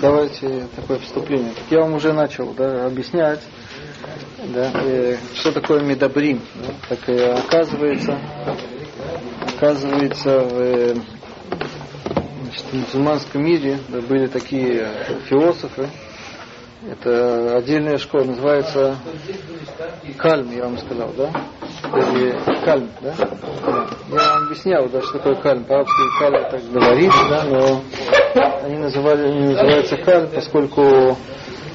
давайте такое вступление. Так я вам уже начал да, объяснять, да, э, что такое медобрим. Так э, оказывается, оказывается в, э, значит, в мусульманском мире да, были такие философы, это отдельная школа, называется Кальм, я вам сказал, да? Или Кальм, да? Я вам объяснял, да, что такое Кальм. По-арабски Кальм так говорит, да, но они называли, они называются Кальм, поскольку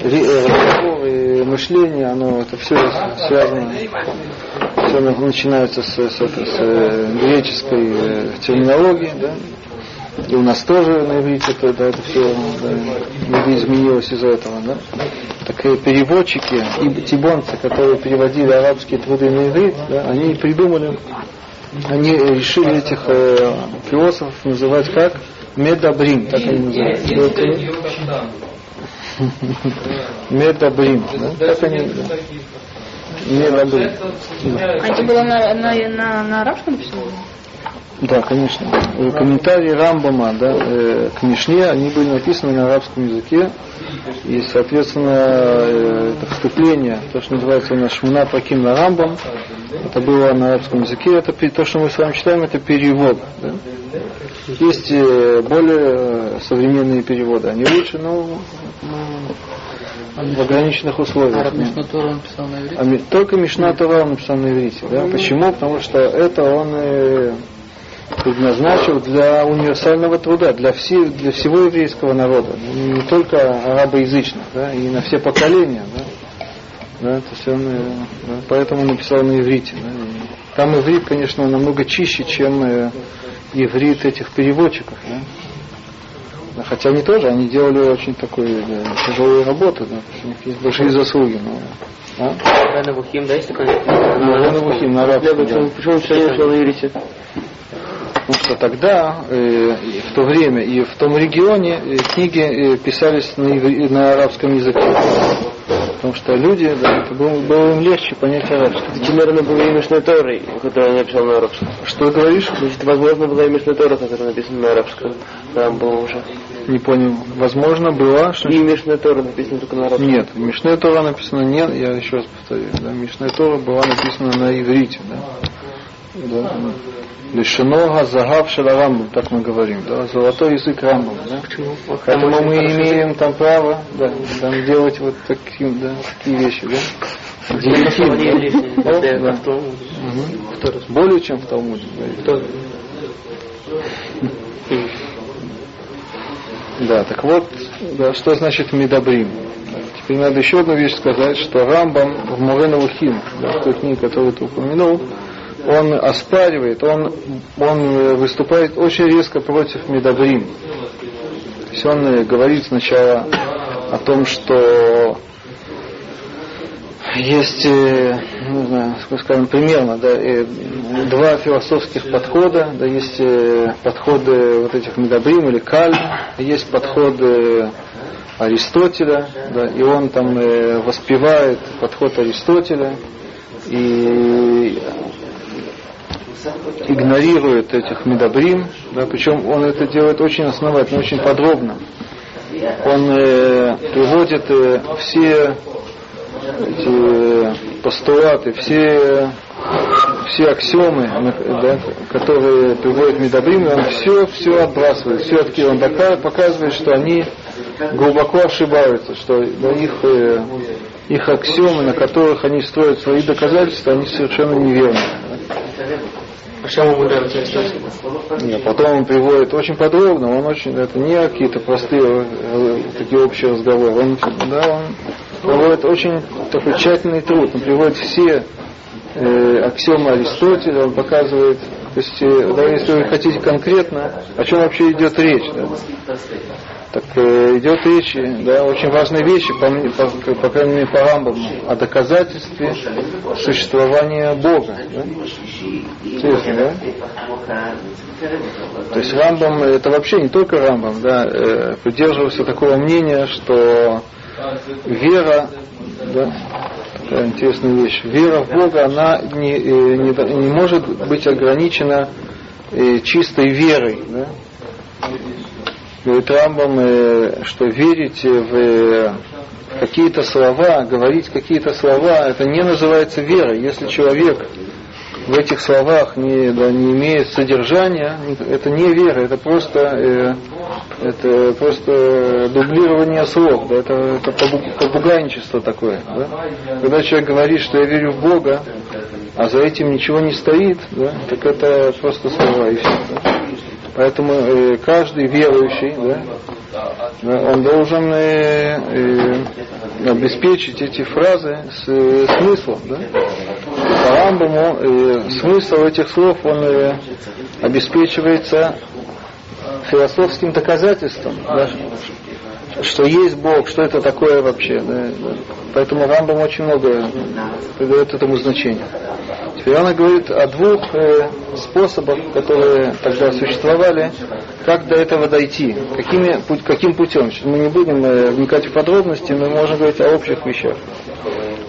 разговор и мышление, оно это все связано, все начинается с, с, с, с греческой э, терминологии, да, и у нас тоже на иврите это, да, это все да, изменилось из-за этого. Да? Так и переводчики, и тибонцы, которые переводили арабские труды на иврит, да, они придумали, они решили этих э, философов называть как медабрим, так они называют. Медабрим. Да? Так они, да. Медабрим. А это было на, на, на, на арабском написано? Да, конечно. Комментарии Рамбама да, э, к Мишне, они были написаны на арабском языке. И, соответственно, э, это вступление, то, что называется у нас Шмуна Паким на Рамбам, это было на арабском языке. Это то, что мы с вами читаем, это перевод. Да. Есть э, более современные переводы. Они лучше, но в ограниченных условиях. Араб Мишна Тора он написал на иврите? А, только Мишна Тора он написал на иврите. Да? Почему? Потому что это он предназначил для универсального труда, для, все, для всего еврейского народа, не только арабоязычных, да, и на все поколения. Да. Да, то есть он, э, да, поэтому написал на иврите. Да. Там иврит, конечно, намного чище, чем э, иврит этих переводчиков. Да. Да, хотя они тоже, они делали очень такую да, тяжелую работу, да, у них есть большие заслуги. Но, а? Рана Бухим, да, есть такой? Рана Бухим, на арабском. Почему все на иврите? Потому что тогда, э, в то время и в том регионе э, книги э, писались на, на арабском языке. Потому что люди, да, это было, было им легче понять арабский. Это, наверное, было имя Торой, которое он написал на арабском. Что говоришь? Значит, возможно, было имя Тора, которое написано на арабском. Там было уже. Не понял. Возможно, было. Что... И Мишная Тора написано только на арабском. Нет, Мишная Тора написано нет, я еще раз повторю. Да, Мишная Тора была написана на иврите. Да. Да. Лишинога загав шаламбам, так мы говорим, да, золотой язык Рамбам, да. Почему? Поэтому мы имеем там право, да, там делать вот таким, да, такие вещи, да. Директив, да. да. Угу. Более чем в Талмуде. Да. Да, так вот, да, что значит медобрим? Теперь надо еще одну вещь сказать, что Рамбам в Мореновухим, да, в той книге, которую ты упомянул, он оспаривает, он, он выступает очень резко против Медабрим. То есть он э, говорит сначала о том, что есть, э, не знаю, скажем, примерно да, э, два философских подхода. Да, есть подходы вот этих Медабрим или Каль, есть подходы Аристотеля, да, и он там воспевает подход Аристотеля, и игнорирует этих медобрим, да, причем он это делает очень основательно, очень подробно. Он э, приводит э, все эти постулаты, все, все аксиомы, да, которые приводит Медобрим, он все, все отбрасывает, все таки он показывает, что они глубоко ошибаются, что их, э, их аксиомы, на которых они строят свои доказательства, они совершенно неверны. Почему ему нравится Нет, потом он приводит очень подробно, он очень, это не какие-то простые э, такие общие разговоры, он, да, он проводит очень такой тщательный труд, он приводит все э, аксиомы Аристотеля, он показывает, то есть, э, да, если вы хотите конкретно, о чем вообще идет речь, да, так э, идет речь, да, очень важные вещи, по, по, по крайней мере, по Рамбаму, о доказательстве существования Бога. Да? Интересно, да? То есть Рамбам, это вообще не только Рамбам, да, э, придерживался такого мнения, что вера, да, интересная вещь, вера в Бога, она не, э, не, не может быть ограничена э, чистой верой, да? говорит Рамбам, э, что верить в какие-то слова, говорить какие-то слова, это не называется верой. Если человек в этих словах не, да, не имеет содержания, это не вера, это просто, э, это просто дублирование слов, да, это, это побугайничество такое. Да? Когда человек говорит, что я верю в Бога, а за этим ничего не стоит, да, так это просто слова и все. Да? Поэтому э, каждый верующий, да, он должен э, э, обеспечить эти фразы с э, смыслом. Да? По Рамбаму э, смысл этих слов он э, обеспечивается философским доказательством, да, что есть Бог, что это такое вообще. Да, да. Поэтому Рамбам очень много придает этому значения. Теперь она говорит о двух э, способах, которые тогда существовали, как до этого дойти, какими, каким путем. Мы не будем э, вникать в подробности, мы можем говорить о общих вещах.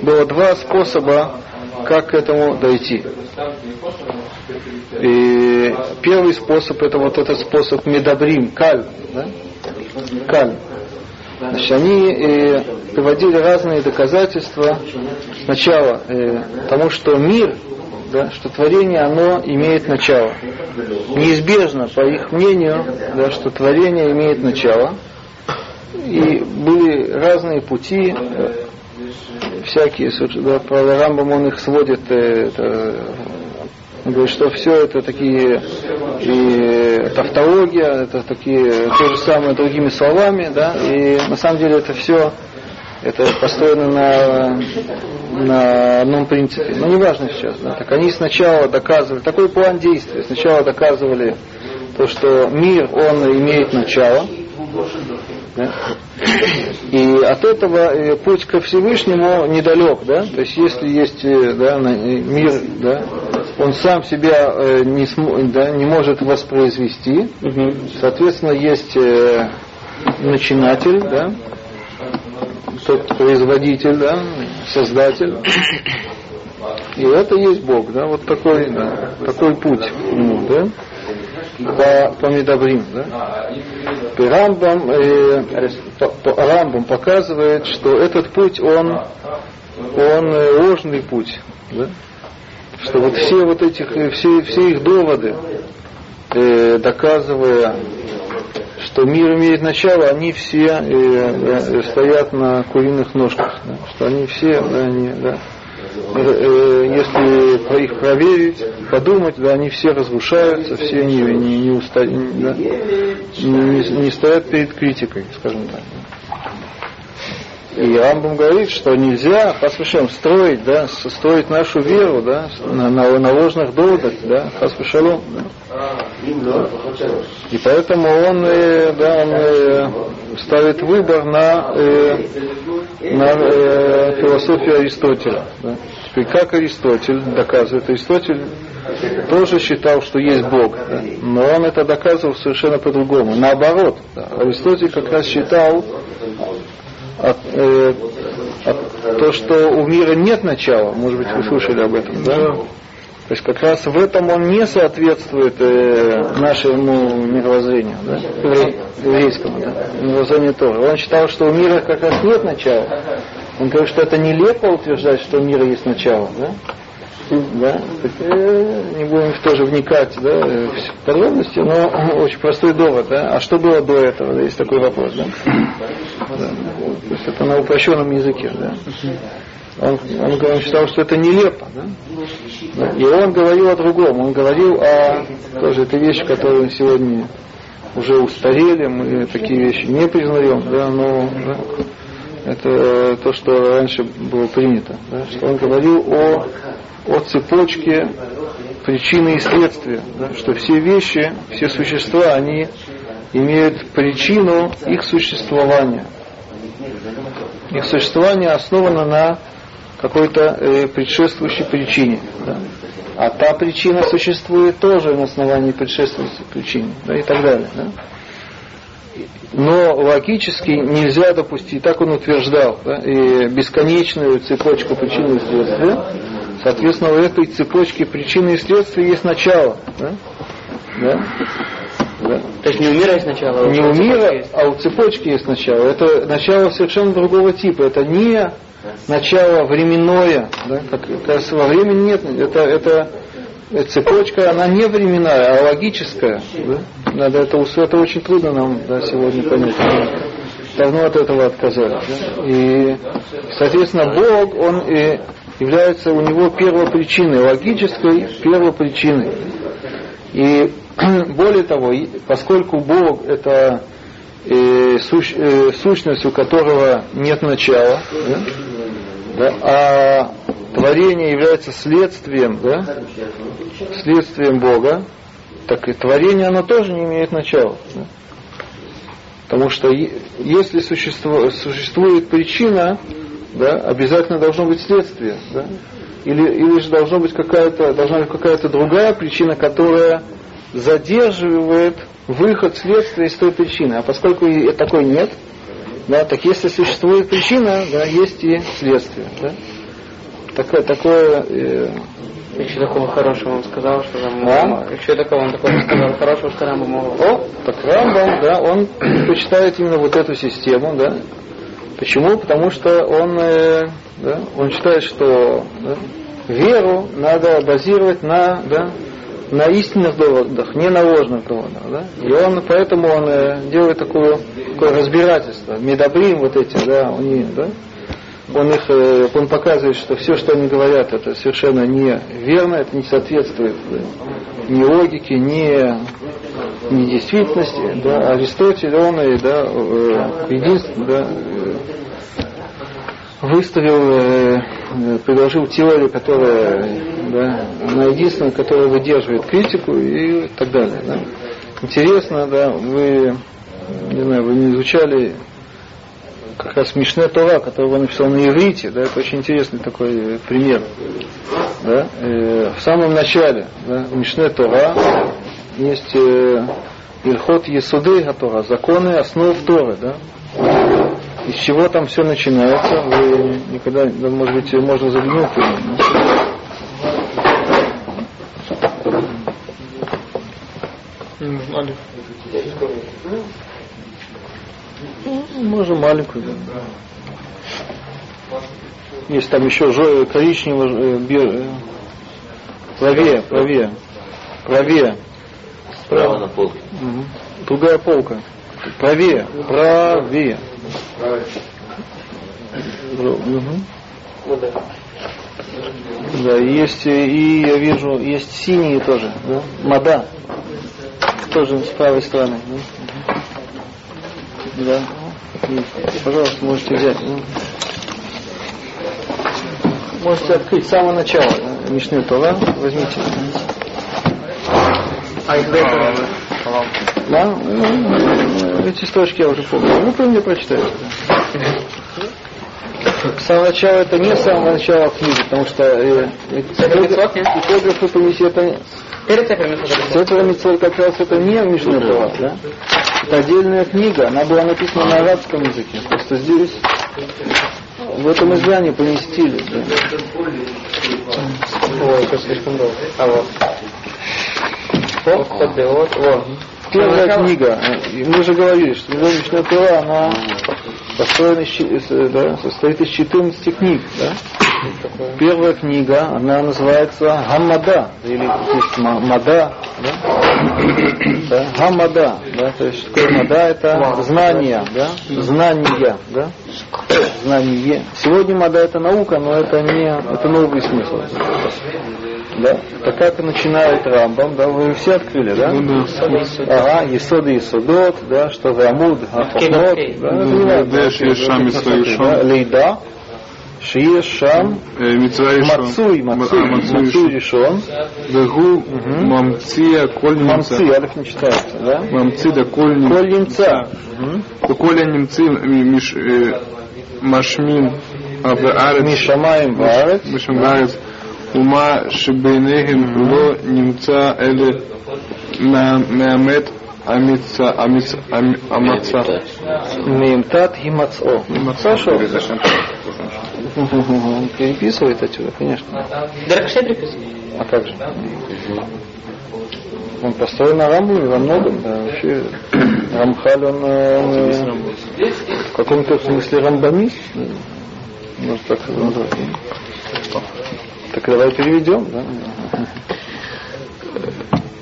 Было два способа, как к этому дойти. И первый способ это вот этот способ медабрим, каль, да? каль. Значит, они э, приводили разные доказательства сначала э, тому, что мир, да, что творение, оно имеет начало. Неизбежно, по их мнению, да, что творение имеет начало. И были разные пути, э, всякие, да, про Рамбам он их сводит э, это, он говорит, что все это такие, и тавтология, это такие, то же самое другими словами, да, и на самом деле это все, это построено на, на одном принципе. Ну, важно сейчас, да. Так они сначала доказывали, такой план действия, сначала доказывали то, что мир, он имеет начало, да? И от этого э, путь ко Всевышнему недалек, да? То есть если есть э, да, мир, да, он сам себя э, не, см, да, не может воспроизвести, угу. соответственно, есть начинатель, да, тот производитель, да, создатель. И это есть Бог, да, вот такой, да, такой путь ну, да по, по Медабрим. Да? И Рамбам, по, Рамбам показывает, что этот путь, он, он э, ложный путь. Да? Что вот все вот этих, э, все, все их доводы, э, доказывая, что мир имеет начало, они все э, э, стоят на куриных ножках. Да? Что они все, да, они, да, Э, если их проверить, подумать, да, они все разрушаются, все они не, не, уста, да, не, не стоят перед критикой, скажем так. И Рамбам говорит, что нельзя, хасвишем, строить, да, строить нашу веру, да, на, на, на ложных доводах, да, хасвишалом. Да. И поэтому он, э, да, он э, ставит выбор на, э, на э, философию Аристотеля. Да. И как Аристотель доказывает, Аристотель тоже считал, что есть Бог, да, но он это доказывал совершенно по-другому. Наоборот, да, Аристотель как раз считал от, э, от, то, что у мира нет начала, может быть, вы слышали об этом, да? То есть как раз в этом он не соответствует э, нашему мировоззрению, да? еврейскому, да? мировоззрению тоже. Он считал, что у мира как раз нет начала. Он говорит, что это нелепо утверждать, что у мира есть начало. Да? Да? Так, э, не будем тоже вникать да, в подробности, но очень простой довод. Да? А что было до этого? Да, есть такой вопрос. Да? Да. То есть это на упрощенном языке. Да? Он, он, он считал, что это нелепо. Да? И он говорил о другом. Он говорил о... Тоже это вещь, которую сегодня уже устарели, мы такие вещи не признаем, да, но да, это то, что раньше было принято. Да, что он говорил о, о цепочке причины и следствия, что все вещи, все существа, они имеют причину их существования. Их существование основано на какой-то э, предшествующей причине. Да? А та причина существует тоже на основании предшествующей причины да, и так далее. Да? Но логически нельзя допустить, так он утверждал, да, и бесконечную цепочку причин и следствия. Соответственно, у этой цепочки причины и следствия есть начало. Да? Да? Да? То есть не у мира есть начало, а Не у мира, есть. а у цепочки есть начало. Это начало совершенно другого типа. Это не начало временное, да, как, раз во времени нет. Это, это цепочка, она не временная, а логическая. Да? Надо это, это очень трудно нам да, сегодня понять. Давно от этого отказались. да. И, соответственно, Бог, он и является у него первопричиной, логической первопричиной. И более того, поскольку Бог это э, сущ- э, сущность, у которого нет начала, да, да, а творение является следствием, да, следствием Бога, так и творение оно тоже не имеет начала. да. Потому что если существует причина, да, обязательно должно быть следствие. Да? Или, или же должно быть какая-то, должна быть какая-то другая причина, которая задерживает выход следствия из той причины. А поскольку такой нет, да, так если существует причина, да, есть и следствие. Да? Такое, такое э, Еще такого хорошего он сказал, что там... А? Еще такого он такого сказал хорошего, что мало. О, так Рамбам, да, он предпочитает именно вот эту систему, да. Почему? Потому что он, э, да, он считает, что да, веру надо базировать на, да, на истинных доводах, не на ложных доводах. Да? И он, поэтому он э, делает такое, такое разбирательство. Медобрим вот эти, да, они, да, он их, э, он показывает, что все, что они говорят, это совершенно не верно, это не соответствует э, ни логике, ни, ни действительности. Да. Аристотель, он и, да, э, единственно, да, э, выставил, э, предложил теорию, которая, да, она единственная, которая выдерживает критику и так далее. Да. Интересно, да, вы, не знаю, вы не изучали как раз Мишне Тора, который он написал на иврите, да, это очень интересный такой пример. Да, э, в самом начале да, Мишне Тора есть э, Ильхот Есуды Тора, законы основ Торы, да. Из чего там все начинается, вы никогда, да, может быть, можно заглянуть. Ну, Можно маленькую. Есть там еще э, бе- э, правее, правее, правее. Справа на полке. Мгм. Другая полка. Правее, правее. Ну да. Есть, и я вижу, есть синие тоже, да? Мода. Тоже с правой стороны. Да. Да. Пожалуйста, можете взять. Можете открыть с самого начала. да, Мишны Тора. Возьмите. Да? Ну, Эти строчки я уже помню. Ну, вы мне прочитаете. С самого начала это не с самого начала книги, потому что э, Перед цифрами Сефер Митцвот как раз это не Мишна Тора, да? Это отдельная книга, она была написана на арабском языке. Просто здесь в этом издании поместили. Да. Ой, это слишком долго. А вот. Вот, вот. Первая книга, мы же говорили, что Мишна Тора, она построена из, э, да, состоит из 14 книг. Да? Первая книга, она называется Гаммада, или есть ма- Мада, да? Да, Гаммада, да, то есть что Мада это знание, да, знания, да, знание. Сегодня Мада это наука, но это не, это новый смысл. Да? Так как начинает Рамбам, да, вы все открыли, да? Ну, да. Ага, Исоды и Судот, да, что за Амуд, Ахохмот, да, ну, ну, Лейда, шиешам э, а, Мацуй, Мацуй, Мацуй Решон, Вегу, Мамция, Кольнимца. Мамци, Алиф не читается, да? Мамци, да, Кольнимца. Кольнимца. Коля немцы, э, э, Машмин, Мишамаем, Варец. Мишамаем, Варец. ומה שביניהם לא נמצא אלא מה- מהמת המצא, המצא, המצא. Мемтат и Мацо. Хорошо. Он Переписывает отсюда, конечно. Даркшей приписывает. А как же? Он построен на Рамбаме во многом, да, вообще Рамхаль, он, э, он э, в каком-то смысле рамбамист, э, можно так назвать. Так давай переведем, да?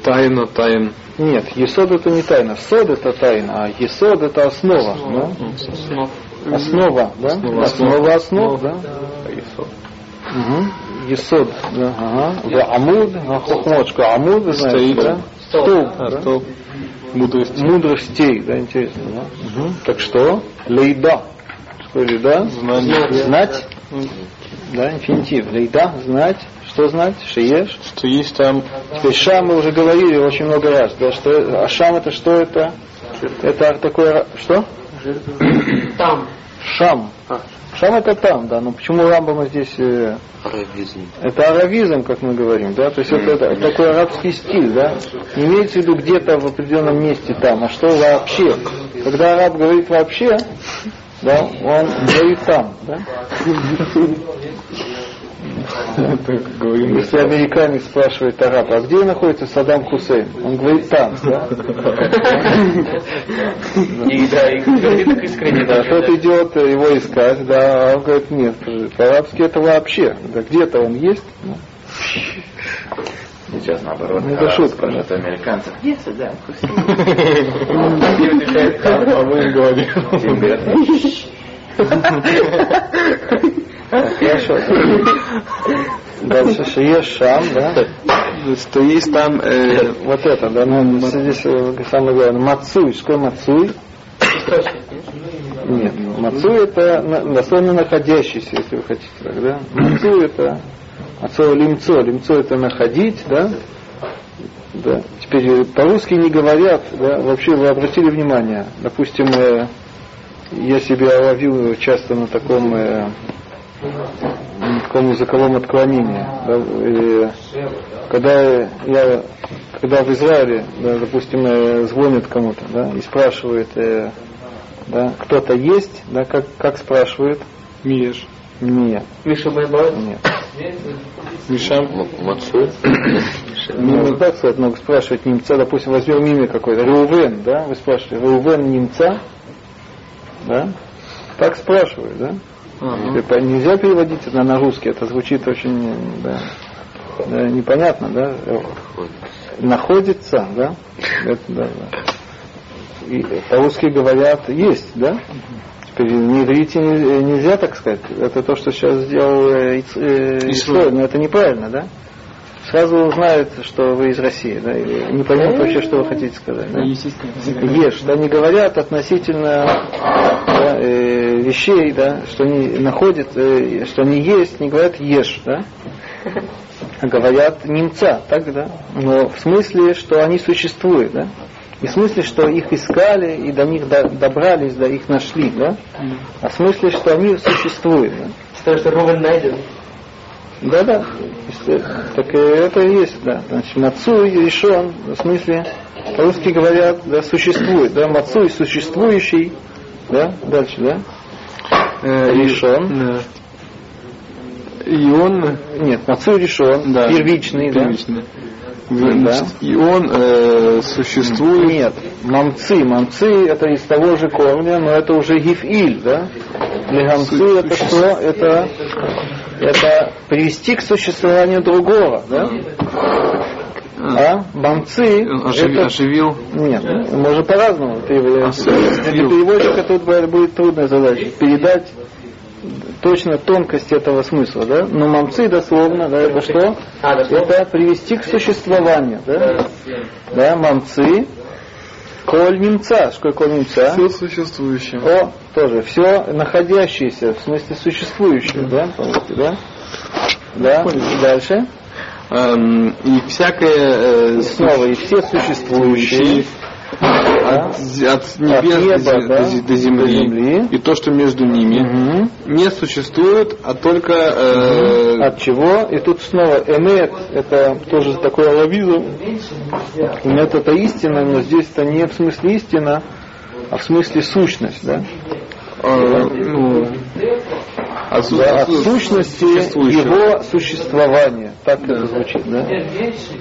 Тайна тайн. Нет, есод это не тайна, сод это тайна, а есод это основа, да? Основа, да? Основа основ, да? Угу. Есод, да, ага. В амуд, а хохмочка, амуд, знаете, Стоит. да? Столб, А, да? стоп. Мудрость. Мудростей, да, интересно, да? Так что? Лейда. Что лейда? Знание. Знать. Да, инфинитив. Лейда, знать. Что знать? Шиеш. Что есть там Теперь шам мы уже говорили очень много раз, да, что, а шам это что это? Это такое, что? Там. Шам. Шам это там, да, но почему Рамбама здесь, э, Аравизм. это аравизм, как мы говорим, да, то есть это, это такой арабский стиль, да, не имеется в виду где-то в определенном месте там, а что вообще. Когда араб говорит вообще, да, он говорит там, да. Если американец спрашивает араба, а где находится Саддам Хусейн? Он говорит там, да? И да, и говорит так искренне Да, тот идет его искать, да, а он говорит, нет, по-арабски это вообще, да где-то он есть, ну, Сейчас наоборот. Ну, это шутка, спрашивают американцев. Где Саддам А мы говорим. Хорошо. Дальше Шиеш Шам, да? Что есть там э, Вот это, да, ну, здесь э, самое главное, Мацуй, что Мацуй? Нет, Мацуй это на- дословно находящийся, если вы хотите так, да? Мацуй это от слова лимцо, лимцо это находить, да? Да. Теперь по-русски не говорят, да, вообще вы обратили внимание, допустим, э, я себя ловил часто на таком э, на таком языковом отклонении. да, и когда я когда в Израиле, да, допустим, э, звонит кому-то, да, и спрашивает, э, да, кто-то есть, да, как, как спрашивают? Миеш. Нет, Миша Байбай. нет. Мишам. Мацу. Не, не так сказать, но спрашивать немца, допустим, возьмем имя какое-то, Реувен, да, вы спрашиваете, Реувен немца, да, так спрашивают, да? Это нельзя переводить это на русский, это звучит очень да, да, непонятно, да? Находится, да? Это, да, да. И по-русски говорят есть, да? На иврите не- нельзя так сказать. Это то, что сейчас сделал э, Иц- э, но это неправильно, да? Сразу узнают, что вы из России, да, и не поймут вообще, что вы хотите сказать. Да? Ешь, да, не говорят относительно да, э, вещей, да, что они находят, э, что они есть, не говорят ешь, да, а говорят немца, так, да, но в смысле, что они существуют, да, не в смысле, что их искали и до них до- добрались, да, их нашли, да, а в смысле, что они существуют, да. Потому что Ровен найден. Да, да. Так это и есть, да. Значит, мацуй и решен, в смысле, по-русски говорят, да, существует, да, мацуй существующий, да, дальше, да, Э, решен, Да. И он нет, мацуй решен, Да. первичный, да. первичный. Да. И он э, существует. Нет, мамцы, мамцы это из того же корня, но это уже гифиль, да. Легамцы это что? Это, это привести к существованию другого, да. А мамцы Он оживи- это оживил. Нет, можно по-разному. Ты, для переводчика тут бу- будет трудная задача. Передать точно тонкость этого смысла, да? Но мамцы дословно, да, это что? А? Это привести к существованию, да? Да, мамцы, коль немца. Что коль немца? Все существующее. О, тоже, все находящееся, в смысле существующее, да, по-русски, да? Да, дальше. Эм, и всякое э, Снова, и все существующие, да? от, от небес неба, до, да, до зе- до земли, до земли. и то, что между ними, Мгм. не существует, а только э, От чего? И тут снова эмет, это тоже такой алавизм. Эмет это истина, но здесь это не в смысле истина, а в смысле сущность, да? э, ну, От Да, су- сущности его существования. Так это звучит, да?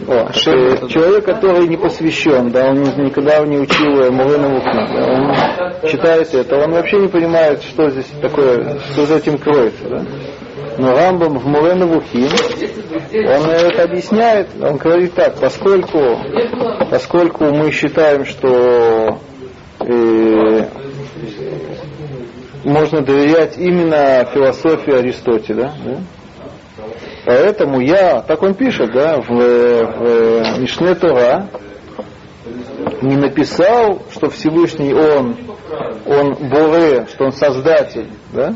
О, А что это? человек, который не посвящен, да, он никогда не учил Мулынову книгу, да, он читает это, он вообще не понимает, что здесь такое, что за этим кроется, да. Но Рамбам в Муленову Хим, он это объясняет, он говорит так, поскольку, поскольку мы считаем, что э, можно доверять именно философии Аристотеля, да? Поэтому я, так он пишет, да, в, в Мишне Тора, не написал, что Всевышний Он, Он Боре, что Он Создатель, да?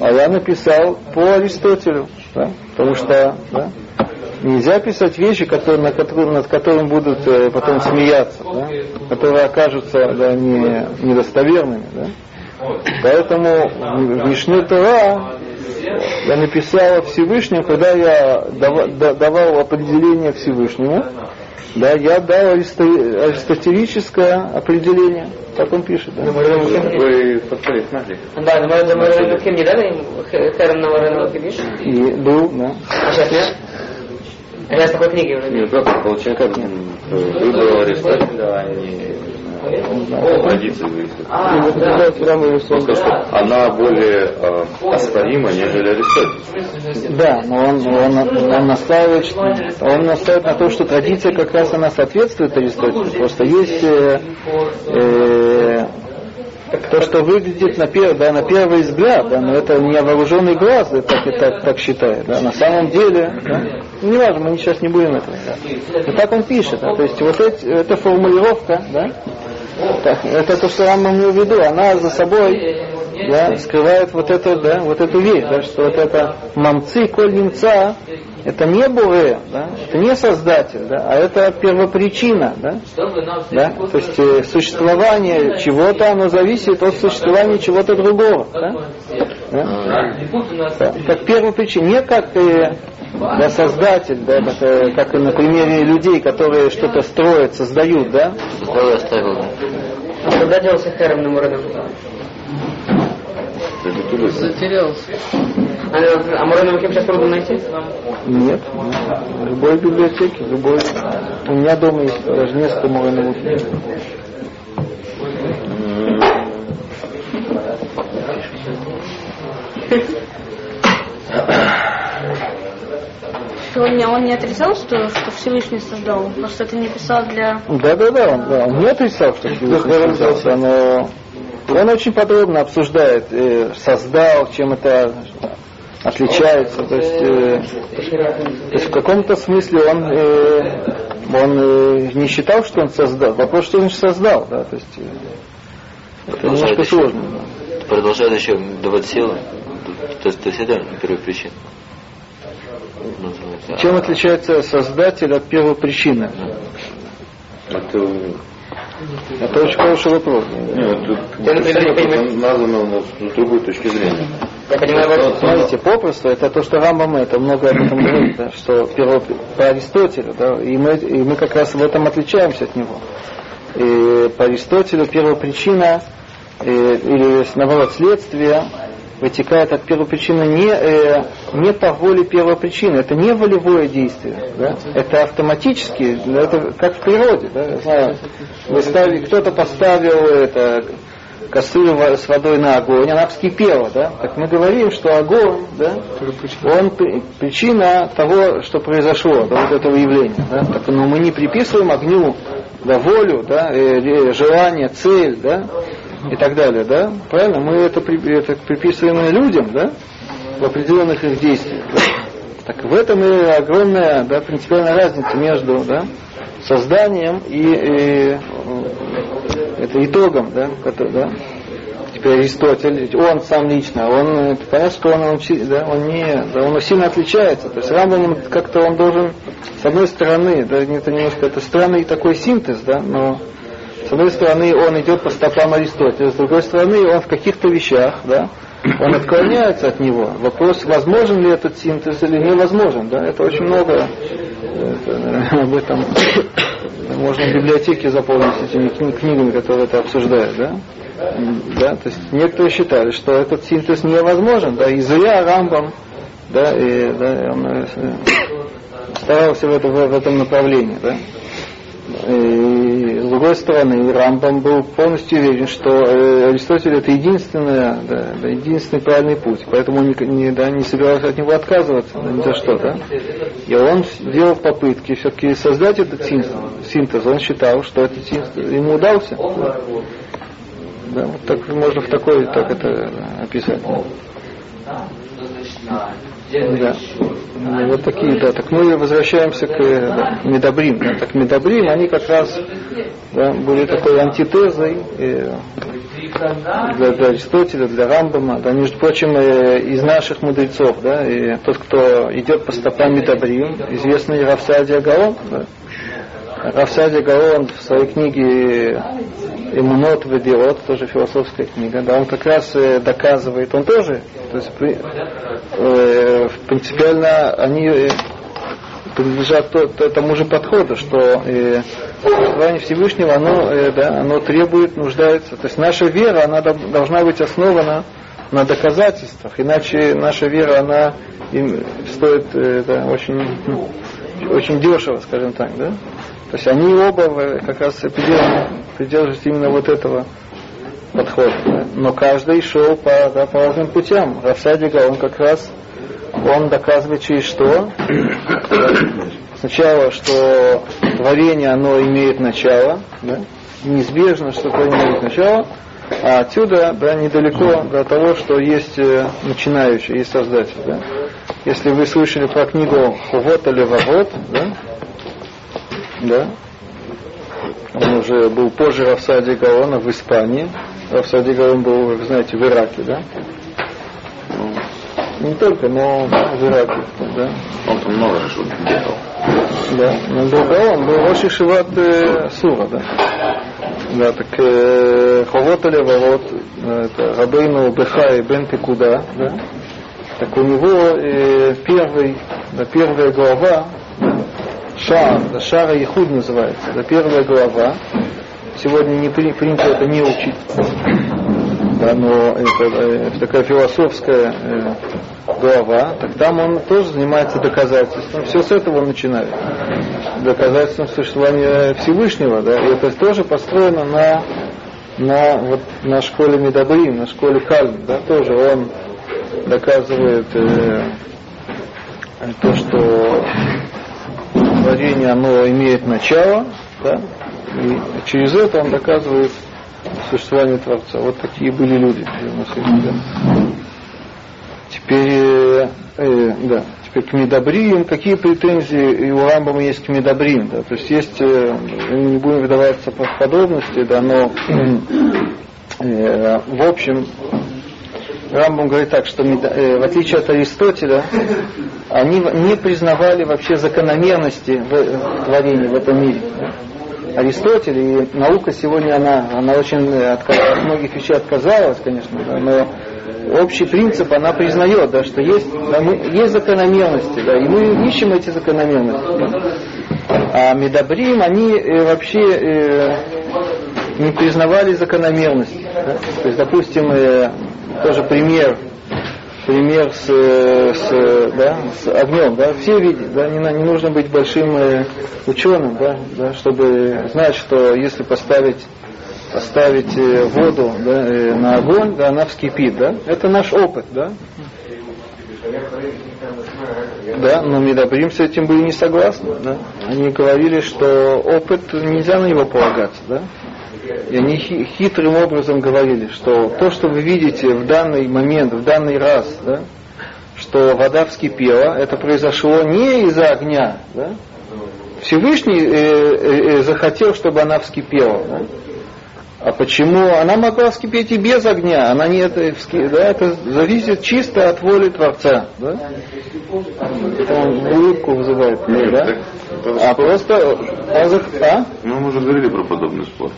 А я написал по Аристотелю, да? Потому что, да? Нельзя писать вещи, которые, на которые, над которыми будут э, потом смеяться, да? которые окажутся да, не, недостоверными. Да? Поэтому в Мишне Тора я написал о Всевышнем, когда я дава- да- давал определение Всевышнему, да, я дал аристо- аристотелическое определение, как он пишет. Да? Вы повторите, смотри. Да, но мы не дали им Херем на Морен был, да. А сейчас нет? А сейчас такой книги уже нет. Нет, как получается, как выбрал Аристотеля, а не традиции А, да. Он сказал, что она более э, оспорима, нежели Аристотель. Да, но он, он, он настаивает, что- он настаивает на том, что традиция как раз она соответствует Аристотелю. Просто есть э, э, то, что выглядит на, пер, да, на первый взгляд, да, но это невооруженный глаз да, так, так, так считает. Да, на самом деле, да, не важно, мы сейчас не будем этого. Да. Но так он пишет. Да, то есть вот эти, эта формулировка, да, так, это то, что Рамбам имел в виду, она за собой да, скрывает вот эту, да, вот эту вещь, да, что вот это мамцы коль немца, это не буре, да, это не создатель, да, а это первопричина, да, да, то есть э, существование чего-то, оно зависит от существования чего-то другого, да, да. Да, как первопричина, не как э, да, создатель, да, как, э, как и на примере людей, которые что-то строят, создают, да, да. А когда делался Херем на Морен Луким? Это туда. Затерялся. А, а Луким сейчас трудно найти? Нет, в любой библиотеке, в любой. У меня дома есть даже несколько Муреновых книг. Что он, не, он не отрицал, что, что Всевышний создал? Просто это не писал для... Да, да, да, он, да, он не отрицал, что Всевышний создался, но он очень подробно обсуждает, э, создал, чем это отличается. То есть, э, то есть в каком-то смысле он, э, он э, не считал, что он создал. Вопрос, что он создал, да, то есть э, это немножко сложно. да. Продолжает еще давать силы. То есть, то есть это первая причина. Чем отличается создатель от первопричины? Это, Это очень хороший вопрос. не, вот тут это названо у нас с другой точки зрения. Я понимаю, вопрос. Смотрите, попросту, это то, что Рамбам это много об этом говорит, да, что перво, по Аристотелю, да, и мы, и мы как раз в этом отличаемся от него. И по Аристотелю первопричина, э, или наоборот следствие, вытекает от первопричины не, э, не по воле первопричины, это не волевое действие, да? это автоматически, это как в природе, да? Я знаю, вы ставили, кто-то поставил это, кастрюлю с водой на огонь, она вскипела, да? Так мы говорим, что огонь, да, он при- причина того, что произошло, да, вот этого явления, да? Так, но мы не приписываем огню да, волю, да, э, э, желание, цель, да, и так далее, да? Правильно? Мы это, это приписываем людям, да, в определенных их действиях. да. Так в этом и огромная, да, принципиальная разница между, да, созданием и, и, э, это итогом, да, который, да. Теперь Аристотель, он сам лично, он, понятно, что он, он, да, он не, да, он сильно отличается. То есть Рамбам как-то он должен, с одной стороны, да, это немножко, это странный такой синтез, да, но с одной стороны, он идет по стопам Аристотеля, с другой стороны, он в каких-то вещах, да, он отклоняется от него. Вопрос, возможен ли этот синтез или невозможен, да, это очень много э, это, об этом Можно в библиотеке заполнить этими кни- книгами, которые это обсуждают, да? Да, то есть некоторые считали, что этот синтез невозможен, да, и зря Рамбам, да, и, да, он э, старался в, это, в этом направлении, да. С другой стороны, Рамбам был полностью уверен, что э, Аристотель это единственное, да, единственный правильный путь, поэтому он не, да, не собирался от него отказываться ни за что. Да? И он делал попытки все-таки создать этот синтез. Он считал, что этот синтез ему удался. Да, вот так можно в такой так это описать. Да. Ну, вот такие, да. Так мы возвращаемся к э, да, Медобрим. Да. Так Медобрим, они как раз да, были такой антитезой э, для, для Аристотеля, для Рамбама. Да, между прочим, э, из наших мудрецов, да, и тот, кто идет по стопам Медобрим, известный Равсадия Гаон, да. Равсадия Гаон в своей книге Эмунот Ведиот, тоже философская книга, да, он как раз э, доказывает, он тоже, то есть э, принципиально они э, принадлежат то- то- тому же подходу, что э, существование Всевышнего, оно, э, да, оно требует, нуждается. То есть наша вера, она дол- должна быть основана на доказательствах, иначе наша вера, она им стоит э, да, очень, очень дешево, скажем так, да? То есть они оба как раз придерживаются, именно вот этого подхода. да. Но каждый шел по, да, по разным путям. Рафсадига, он как раз он доказывает через что? Сначала, что творение, оно имеет начало, да? неизбежно, что творение имеет начало, а отсюда да, недалеко до того, что есть э, начинающий, есть создатель. Да? Если вы слышали про книгу Хувот или Вавот, да? Да? Он уже был позже Рафсади Гаона в Испании. Рафсади Гаон был, вы знаете, в Ираке, да? Не только, но в Ираке, да. Он там много же делал. Да, но был Гаон, был Роши Шиват э, Сура, да. Да, так э, Ховот или Ворот, э, это Рабейну Бехай Бен Пикуда, да. Так у него э, первый, да, первая глава, Шар, Шара Ихуд называется, да, первая глава. Сегодня не при- принято это не учить. Да, но это, э, это такая философская э, глава, так там он тоже занимается доказательством. Все с этого он начинает. Доказательством существования Всевышнего, да, и это тоже построено на, на, вот, на школе Медабрим, на школе Кальм, да, тоже он доказывает э, то, что творение, оно имеет начало, да, и через это он доказывает существование Творца. Вот такие были люди. да. Теперь, э, э, да, теперь к Медабриим. Какие претензии и у Рамбама есть к Медабриим? Да? То есть есть, э, не будем вдаваться в подробности, да, но э, в общем Рамбам говорит так, что э, в отличие от Аристотеля, они не признавали вообще закономерности в, творении в этом мире. Аристотель и наука сегодня она, она очень э, от многих вещей отказалась, конечно, да, но общий принцип она признает, да, что есть, да, мы- есть закономерности, да, и мы ищем эти закономерности. да. А Медабрим, они э, вообще э, не признавали закономерности. да. То есть, допустим, э, тоже пример, пример с, с, да, с огнем, да, все видят, да, не, не нужно быть большим э, ученым, да, да, чтобы знать, что если поставить поставить э, воду да, э, на огонь, да, она вскипит, да, это наш опыт, да. Да, но Медабрим с этим были не согласны, да. Они говорили, что опыт нельзя на него полагаться, да. И они хи- хитрым образом говорили, что то, что вы видите в данный момент, в данный раз, да, что вода вскипела, это произошло не из-за огня, да. Всевышний э, э, э, захотел, чтобы она вскипела, да. А почему? Она могла вскипеть и без огня. Она не это, да, это зависит чисто от воли Творца. Да? Это он улыбку вызывает. да? А просто... а мы уже говорили про подобный спор.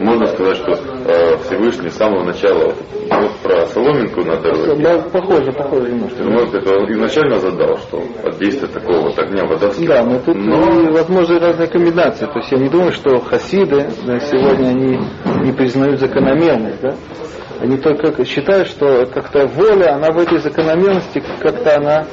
Можно сказать, что э, Всевышний с самого начала, вот, про соломинку на дороге, Да, похоже, похоже немножко. ну, может, это он изначально задал, что от действия такого вот огня вода Да, но тут Но- и возможны разные комбинации. То есть я не думаю, что хасиды да, сегодня они не признают закономерность. Да? Они только считают, что как-то воля, она в этой закономерности, как-то она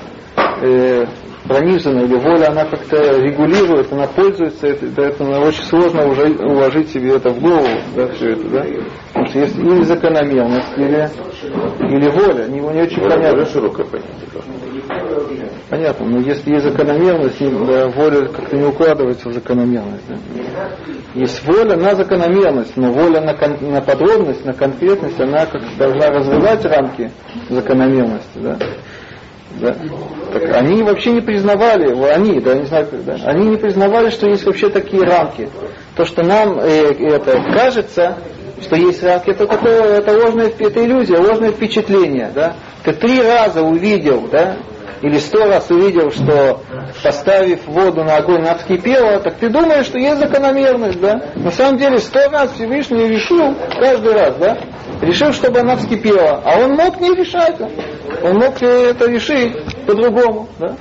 э, пронизана, или воля, она как-то регулирует, она пользуется, это, это очень сложно уже уложить себе это в голову, да, все это, да. Потому что есть или закономерность, или, или воля, не, не очень Воля понятно. более широкое понятие. Понятно, но если есть закономерность, да, воля как-то не укладывается в закономерность. да. Есть воля на закономерность, но воля на, кон- на подробность, на конкретность, она как должна развивать рамки закономерности. Да. Да. Так они вообще не признавали, они, да, не знаю, да, они не признавали, что есть вообще такие рамки. То, что нам э, это кажется, что есть рамки, это такое, это ложная, это иллюзия, ложное впечатление, да. Ты три раза увидел, да, или сто раз увидел, что поставив воду на огонь, она вскипела, так ты думаешь, что есть закономерность, да? На самом деле сто раз Всевышний решил, каждый раз, да? Решил, чтобы она вскипела. А он мог не решать. да. Он мог э, это решить по-другому, да?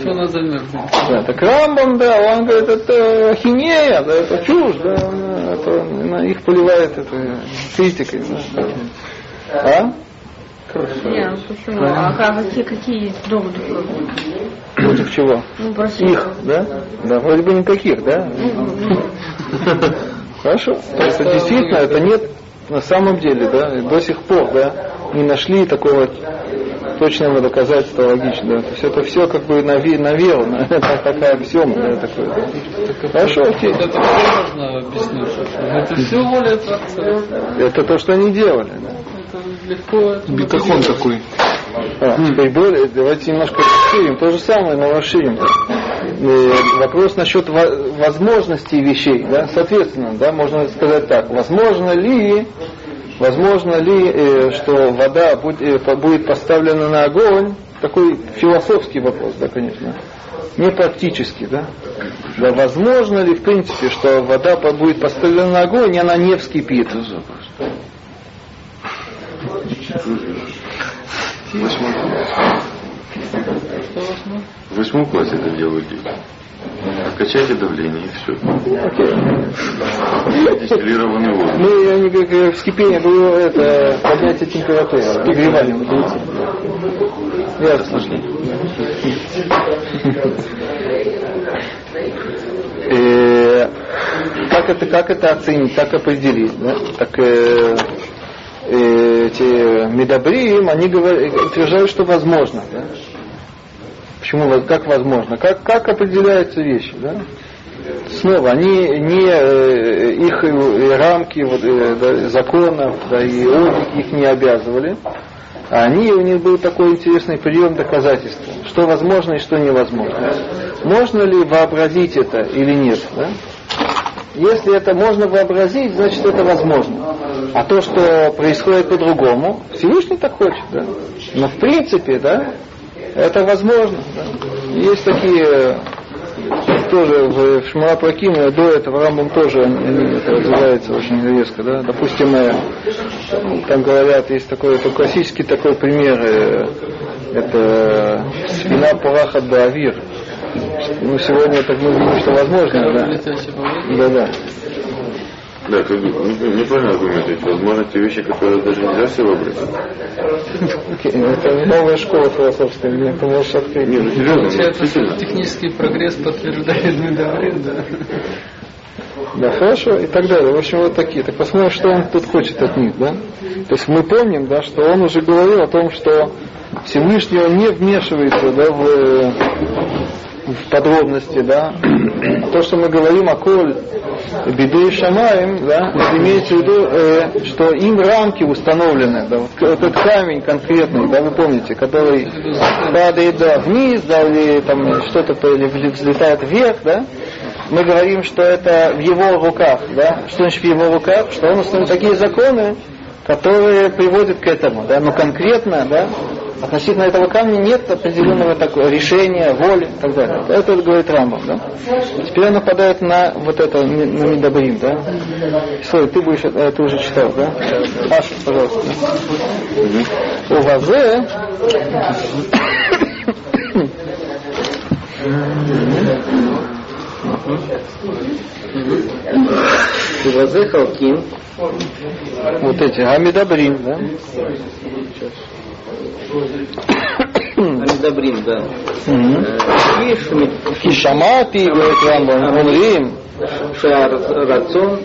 Что надо замерзнуть? Да, так Рамбам, да, он говорит, это ахинея, да, это чушь, да, это, на их поливает это, критикой. Да. А? Нет, ну почему? А как- какие, какие доводы против? Чего? Ну. Их, да? Да, вроде бы никаких, да? Хорошо. То есть действительно это нет на самом деле, да, до сих пор, да, не нашли такого точного доказательства логичного. То есть это все как бы наве- это такая аксиома, да, такое. да. Хорошо, окей. Это все можно объяснить. что Это все воля Творца. Это то, что они делали. да. Это легко. Бетахон такой. А, теперь более, давайте немножко расширим. То же самое, но расширим. Э, Вопрос насчет во- возможностей вещей. Да? Соответственно, да, можно сказать так. Возможно ли, возможно ли, э, что вода будь- э, будет поставлена на огонь? Такой философский вопрос, да, конечно. Не практически, да? Да, возможно ли, в принципе, что вода будет поставлена на огонь, и она не вскипит? Восьмой. В восьмом классе это делают дети. Откачайте давление и все. Дистиллированный воздух. Ну, я не как вскипение было это поднятие температуры, нагревание водояйца. Ясно. Э, Как это, как это оценить, как определить? Да? Так э, эти медобрим, они говорят, утверждают, что возможно. Да? Почему, как возможно? Как, как определяются вещи? Да? Снова, они не э, их э, рамки вот, э, да, законов, да, и логики их не обязывали. А они, у них был такой интересный прием доказательства, что возможно и что невозможно. Можно ли вообразить это или нет? Да? Если это можно вообразить, значит это возможно. А то, что происходит по-другому, Всевышний так хочет, да. Но в принципе, да, это возможно. да. Есть такие тоже в, Шмарапракиме, до этого Рамбам тоже это развивается очень резко, да. Допустим, э, там говорят, есть такой, это классический такой пример, э, это спина Пураха Давир. Ну, сегодня так мы видим, что возможно, да. Да, да. Да, как бы, не- неправильно аргументуете. Возможно, те вещи, которые даже нельзя себе. Окей, Это новая школа философская, где ты можешь открыть. Не, ну серьезно, ну, Получается, действительно. что технический прогресс подтверждает недоврин, да. Да, хорошо, и так далее. В общем, вот такие. Так посмотрим, что он тут хочет от них, да? То есть мы помним, да, что он уже говорил о том, что Всевышний он не вмешивается, да, в, э, в подробности, да. То, что мы говорим о коль беды и шамаем, да, имеется в виду, э, что им рамки установлены, да, вот этот камень конкретный, да, вы помните, который падает да, вниз, да, или там что-то то или взлетает вверх, да, мы говорим, что это в его руках, да, что значит в его руках, что он установил такие законы, которые приводят к этому, да, но конкретно, да, относительно этого камня нет определенного такого решения, воли и так далее. Это говорит Рамбам, да? Теперь он нападает на вот это, на Медабрим, да? Стой, ты будешь, э, ты уже читал, да? Аш, пожалуйста. У Вазе Вазе Халкин. вот эти, Амидабрим, да? Амидабрим, да. Кишми. Кишамати, говорит Рамбам, Умрим, Рацион.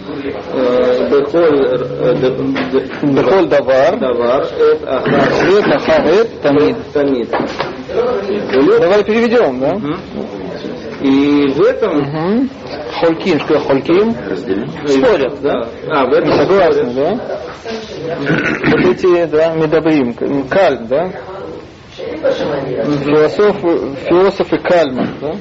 Бехоль. Бехоль Давар, Давар. Это Ахар. Свет Ахарет, Тамид. Давай переведем, да? И в этом Угу. Хольким, что Хольким? Спорят, да? А, в этом Согласны, да? Вот эти, да, медабрим, кальм, да? Философы, философы кальма, да?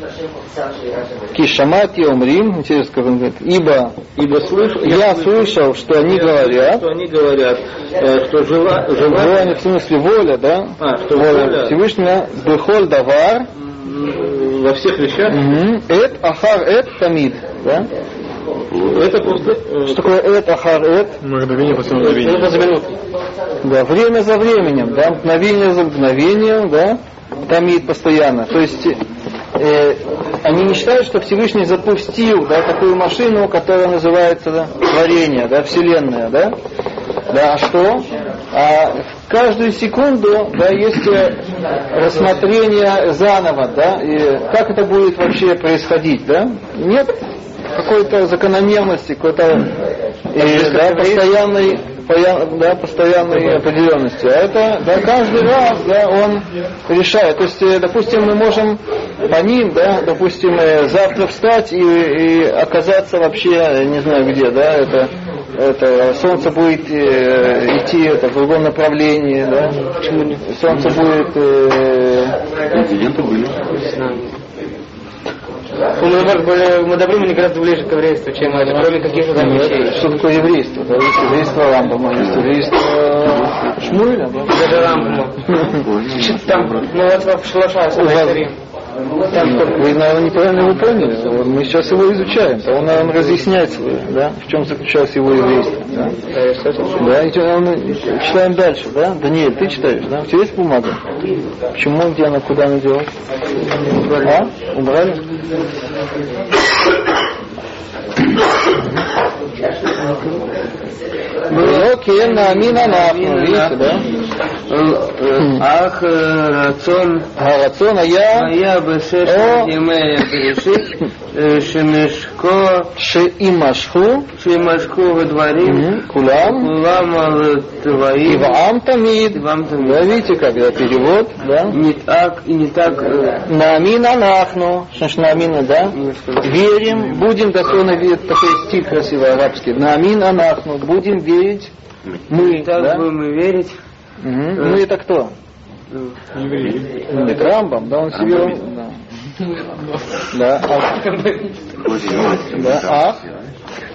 Кишамати Омрим, интересно, как он говорит, ибо Ибо слышу, я слышал, что они говорят, что они говорят, э, что жела, желание, желание, в смысле воля, да? а, что Воля воля Всевышнего, Бехоль Давар, во всех вещах, Эт Ахар Эт Тамид, да? это просто э, Что такое Эт Ахар Эт? Мгновение после мгновения. минута за минуту. Да, время за временем, да, мгновение за мгновением, да, томит постоянно. То есть э, они не считают, что Всевышний запустил да, такую машину, которая называется да, творение, да, Вселенная, да. Да, а что? А в каждую секунду да, есть э, рассмотрение заново, да, и как это будет вообще происходить, да? Нет какой-то закономерности, какой-то э, да, постоянной, да, постоянной определенности. А это да, каждый раз да, он решает. То есть, э, допустим, мы можем по ним, да, допустим, э, завтра встать и, и оказаться вообще, не знаю где, да, это, это солнце будет э, идти это, в другом направлении, да, солнце будет э, были. Они гораздо ближе к еврейству, чем это, кроме каких-то там вещей. Что такое еврейство? Да? Еврейство Рамбама, еврейство Шмуэля, да? Даже Рамбаму. Там, ну вот в вас- Вы, наверное, неправильно его поняли. Мы сейчас его изучаем. Он, наверное, разъясняет, да, в чем заключалось его еврейство. Да, да читаем дальше, да? Даниэль, ты читаешь, да? У тебя есть бумага? Почему, где она, куда она делась? А? Убрали? Ну, окей, на амина нафну, видите, да? Ах, рацион הרצון היה היה בשש או- ימי בראשית, אה, שמשקו, שיימשכו שימשכו בדברים, כולם כולם על טבעים, טבעם תמיד. טבעם Да, תמיד. видите, как это перевод, да? נתעק, נתעק, אה, Наамин анахну, что значит наамин, да? Верим, будем, дословно видеть такой стиль красивый арабский. Наамин анахну, будем верить мы, так да? будем верить. Мгм. Мы это кто? Нет, Рамбам, да, он себе... Да. Да, ах, да, ах,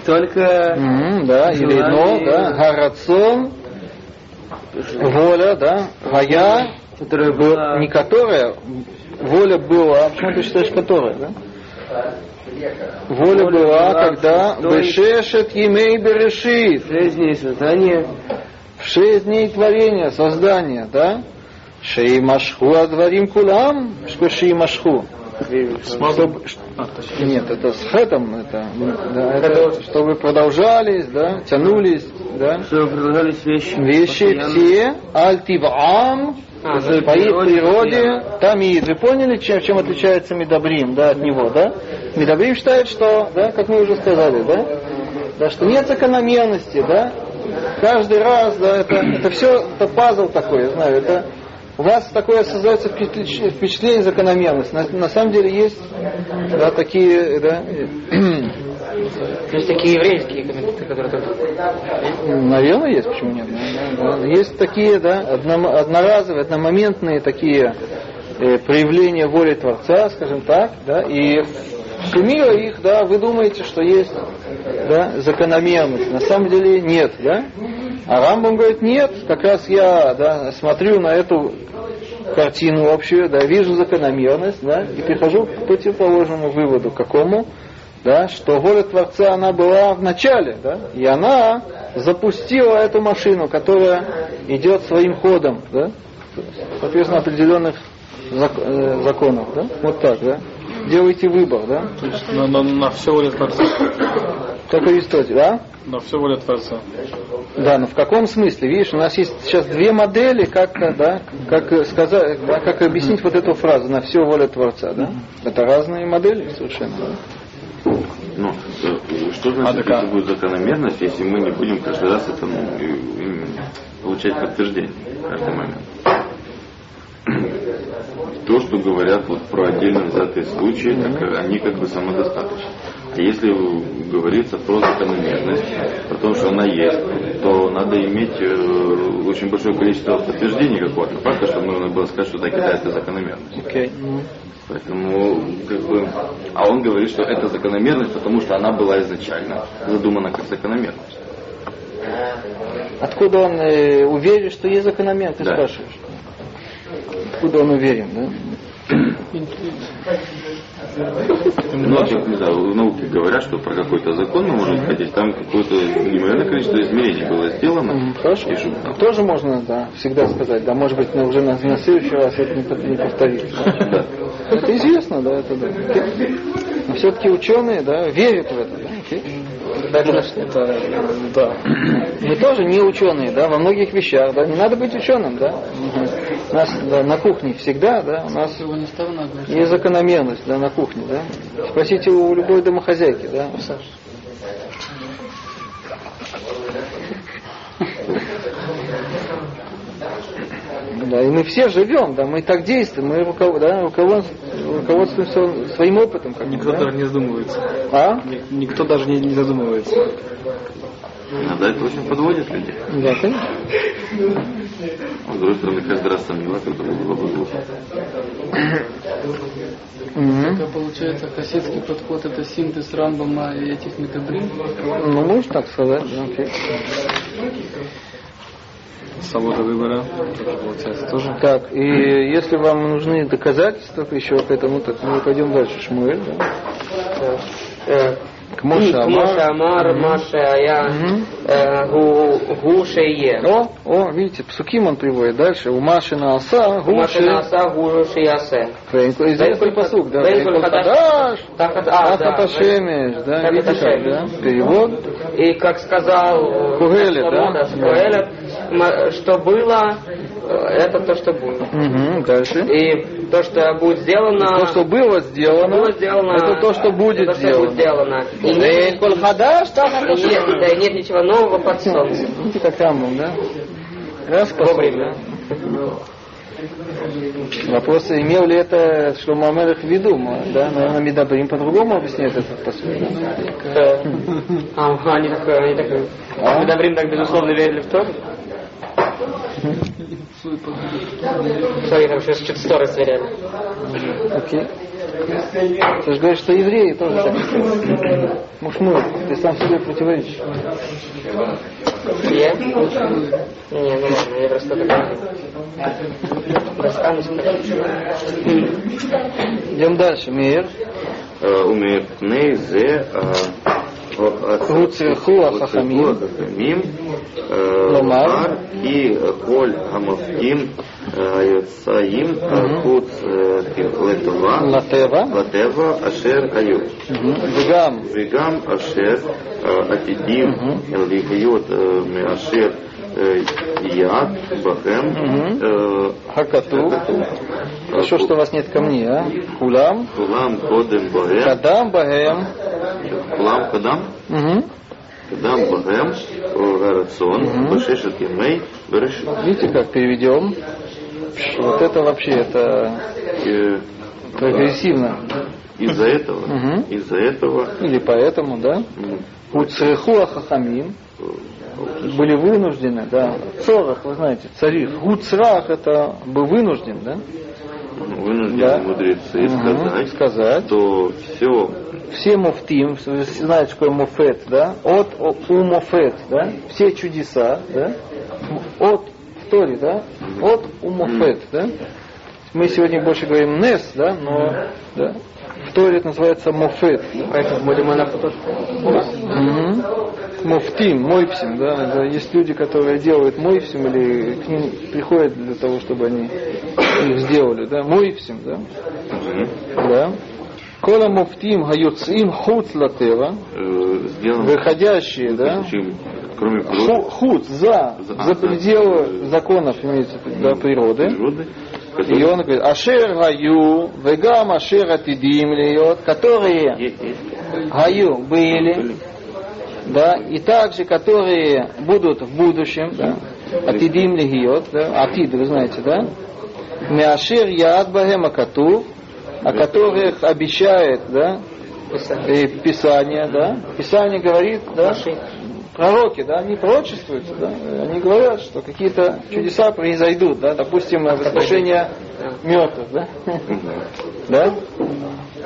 Только да, или но, да, гарацон, воля, да, гая, которая был, была не которая, воля была, а почему ты считаешь которая, да? Воля была, когда Бешешет Емей Берешит, жизни и создании, в шесть дней творения, создания, да? Шеймашху адварим кулам, что шеймашху. Чтобы, нет, это с хэтом, это, да, это, чтобы продолжались, да, тянулись, да, чтобы продолжались вещи. вещи все, альтивам, А, по их природе, тамид. Вы поняли, чем, чем отличается Медабрим, да, от него, да? Медабрим считает, что, да, как мы уже сказали, да, да, что нет закономерности, да, каждый раз, да, это, это все, это пазл такой, я знаю, это у вас такое создается впечатление, закономерности. На, на самом деле есть, да, такие, да, есть такие еврейские комментаторы, которые только... Наверное, есть, почему нет? Есть такие, да, одноразовые, одномоментные такие э, проявления воли Творца, скажем так, да, и суммируя их, да, вы думаете, что есть да, закономерность. На самом деле нет, да? А Рамбам говорит, нет, как раз я да, смотрю на эту картину общую, да, вижу закономерность, да, и прихожу к противоположному выводу, какому, да, что воля Творца, она была в начале, да, и она запустила эту машину, которая идет своим ходом, да, соответственно, определенных э, законов, да, вот так, да. Делайте выбор, да, То есть на, на, на все воля Творца. как Аристотель, да? На все воля Творца. Да, но в каком смысле? Видишь, у нас есть сейчас две модели, как, да, как сказать, да, как объяснить вот эту фразу на все воля Творца, да? Это разные модели совершенно. да. Ну, э, что значит, А, так, это будет закономерность, если мы не будем каждый раз это ну, получать подтверждение в каждый момент? То, что говорят вот про отдельно взятые случаи, так они как бы самодостаточны. А если говорится про закономерность, про то, что она есть, то надо иметь э, очень большое количество подтверждений какого-то факта, чтобы можно было сказать, что да, да, это закономерность. Окей. Поэтому, как бы, а он говорит, что это закономерность, потому что она была изначально задумана как закономерность. Откуда он э, уверен, что есть закономерность, ты Да. спрашиваешь? Откуда он уверен, да? Ну, знаю, в науке говорят, что про какой-то закон мы можем ходить, там какое-то неимоверное количество измерений было сделано. Хорошо. И там? Тоже можно, да, всегда сказать, да, может быть, но уже на, на следующий раз это не, не повторится. Да. Это известно, да, это да. Но все-таки ученые, да, верят в это, да, окей. Это, да. Мы тоже не ученые, да, во многих вещах, да, не надо быть ученым, да. У нас да, на кухне всегда, да, у нас есть закономерность, да, на кухне, да. Спросите у любой домохозяйки, да. Да, и мы все живем, да, мы так действуем, мы руковод- да, руковод- руководствуемся своим опытом. Как бы, Никто да? даже не задумывается. А? Ни- Никто даже не, не задумывается. Иногда это очень подводит людей. Да, конечно. А с другой стороны, каждый раз сомневаться, это было бы глупо. Это получается хасидский подход, это синтез Рамбама и этих метабрин. Ну, можно так сказать, окей. Свобода выбора, тоже получается тоже. Так, и если вам нужны доказательства еще к этому, так мы пойдем дальше. Шмуэль, да? К Моше Моше Амар. Амар, Маше Ая, Мгм. э, Гу Гу Шее. О, о, видите, псуким он приводит дальше. У Машина Аса, Маше Гуши. Наса Гу Шиясе. Известный посук, да? Вейкуль Вейкуль Хадаш. Хадаш. Так, а, да. Да, видите да? Перевод. И как сказал Кугелет, да? Что было, э, это то, что будет. Угу, дальше. И то, что будет сделано, То, что было сделано, было сделано, это то, что будет это то, что будет сделано. сделано. И нет, и нет, да, и нет ничего нового под солнцем. Видите, как Рамбам, да? Раз Вовремя. Вопрос, имел ли это Шломо Амелех в виду? Да, наверное, Медабрим по-другому объясняет этот посуд. Э, А, они так, они так, А? мы Добрин так безусловно верили в то. Смотри, там сейчас что-то сторы сверяли. Окей. Ты же говоришь, что евреи тоже так считают. Мушмур, ты сам себе противоречишь. Я? Не, ну ладно, я просто так. Идем дальше. Мир. умеет пней הוצרכו החכמים לומר כי כל המופקים היוצאים חוץ לטבע, לטבע אשר היו. וגם אשר עתידים להיות מאשר Э, Яд, Бахем. Э, Хакату. Хорошо, что у вас нет камней, а? Кулам. Кулам, Кодем, Бахем. Кадам, Бахем. Кулам, Кадам. Угу. Кадам, Бахем, Гарацион, Башешет, Емей, Берешет. Видите, как переведем? Вот это вообще, это... прогрессивно. Из-за этого. Из-за этого. Или поэтому, да? Уцеху ахахамим. Э, были вынуждены, да. Цорах, вы знаете, царих. Гуцрах это был вынужден, да? вынуждены Да. мудрецы сказать, сказать. что все все муфтим, вы знаете, что такое муфет, да? От у муфет, да? Все чудеса, да? От в Торе, да? От у муфет, да? Мы сегодня больше говорим нес, да? Но да? в Торе это называется муфет. да? Поэтому будем она тоже. Муфтим, мойпсим, да, это есть люди, которые делают мойпсим или к ним приходят для того, чтобы они их сделали, да, мойпсим, да, да. Кола муфтим гаюцим хуц латева, э, выходящие, да, кроме ху- природ- хуц за, За- пределы законов, имеется в да, природы. И он говорит, ашер гаю, вегам ашер атидим льет, которые гаю были, да, и также, которые будут в будущем, да, атидим лигиот, да, атид, вы знаете, да, мяшир яд бахем акатув, о которых обещает, да, и Писание, да, Писание говорит, да, пророки, да, они пророчествуют, да, они говорят, что какие-то чудеса произойдут, да, допустим, воскрешение мертвых, да, да,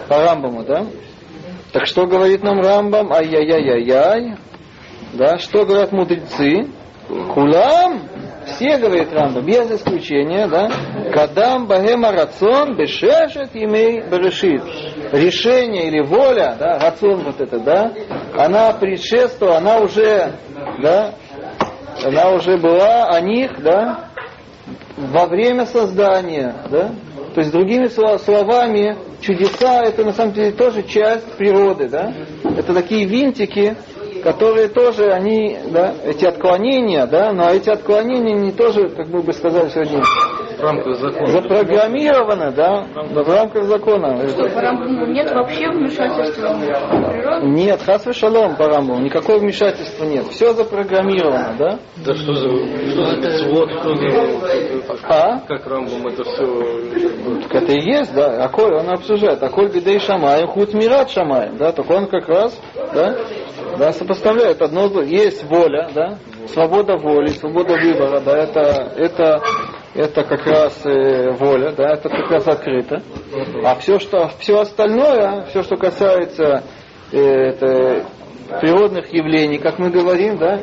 по Рамбаму, да. Так что говорит нам Рамбам? Ай-яй-яй-яй-яй. Да, что говорят мудрецы? Кулам, все, говорит Рамбам, без исключения, да, Кадам Багема Рацион Бешешет имей Берешит. Решение или воля, да, рацион вот это, да, она предшествовала, она уже, да, она уже была о них, да, во время создания, да? То есть, другими сло- словами, чудеса это на самом деле тоже часть природы, да? Это такие винтики, которые тоже, они, да, эти отклонения, да, но эти отклонения не тоже, как мы бы сказали сегодня, В рамках закона. запрограммированы, да, в рамках закона. Что, по Рамбаму нет вообще вмешательства в природу? Нет, хас шалом по Рамбаму, никакого вмешательства нет. Все запрограммировано, да? Да что за, что за за... А? Как Рамбом это все... Так это и есть, да. А коль он обсуждает, а коль бедей шамаем, худ мират шамаем, да, так он как раз, да, да, сопоставляет одно, есть воля, да, свобода воли, свобода выбора, да, это, это, это как раз э, воля, да, это как раз открыто. А все, что, все остальное, все, что касается э, это, природных явлений, как мы говорим, да,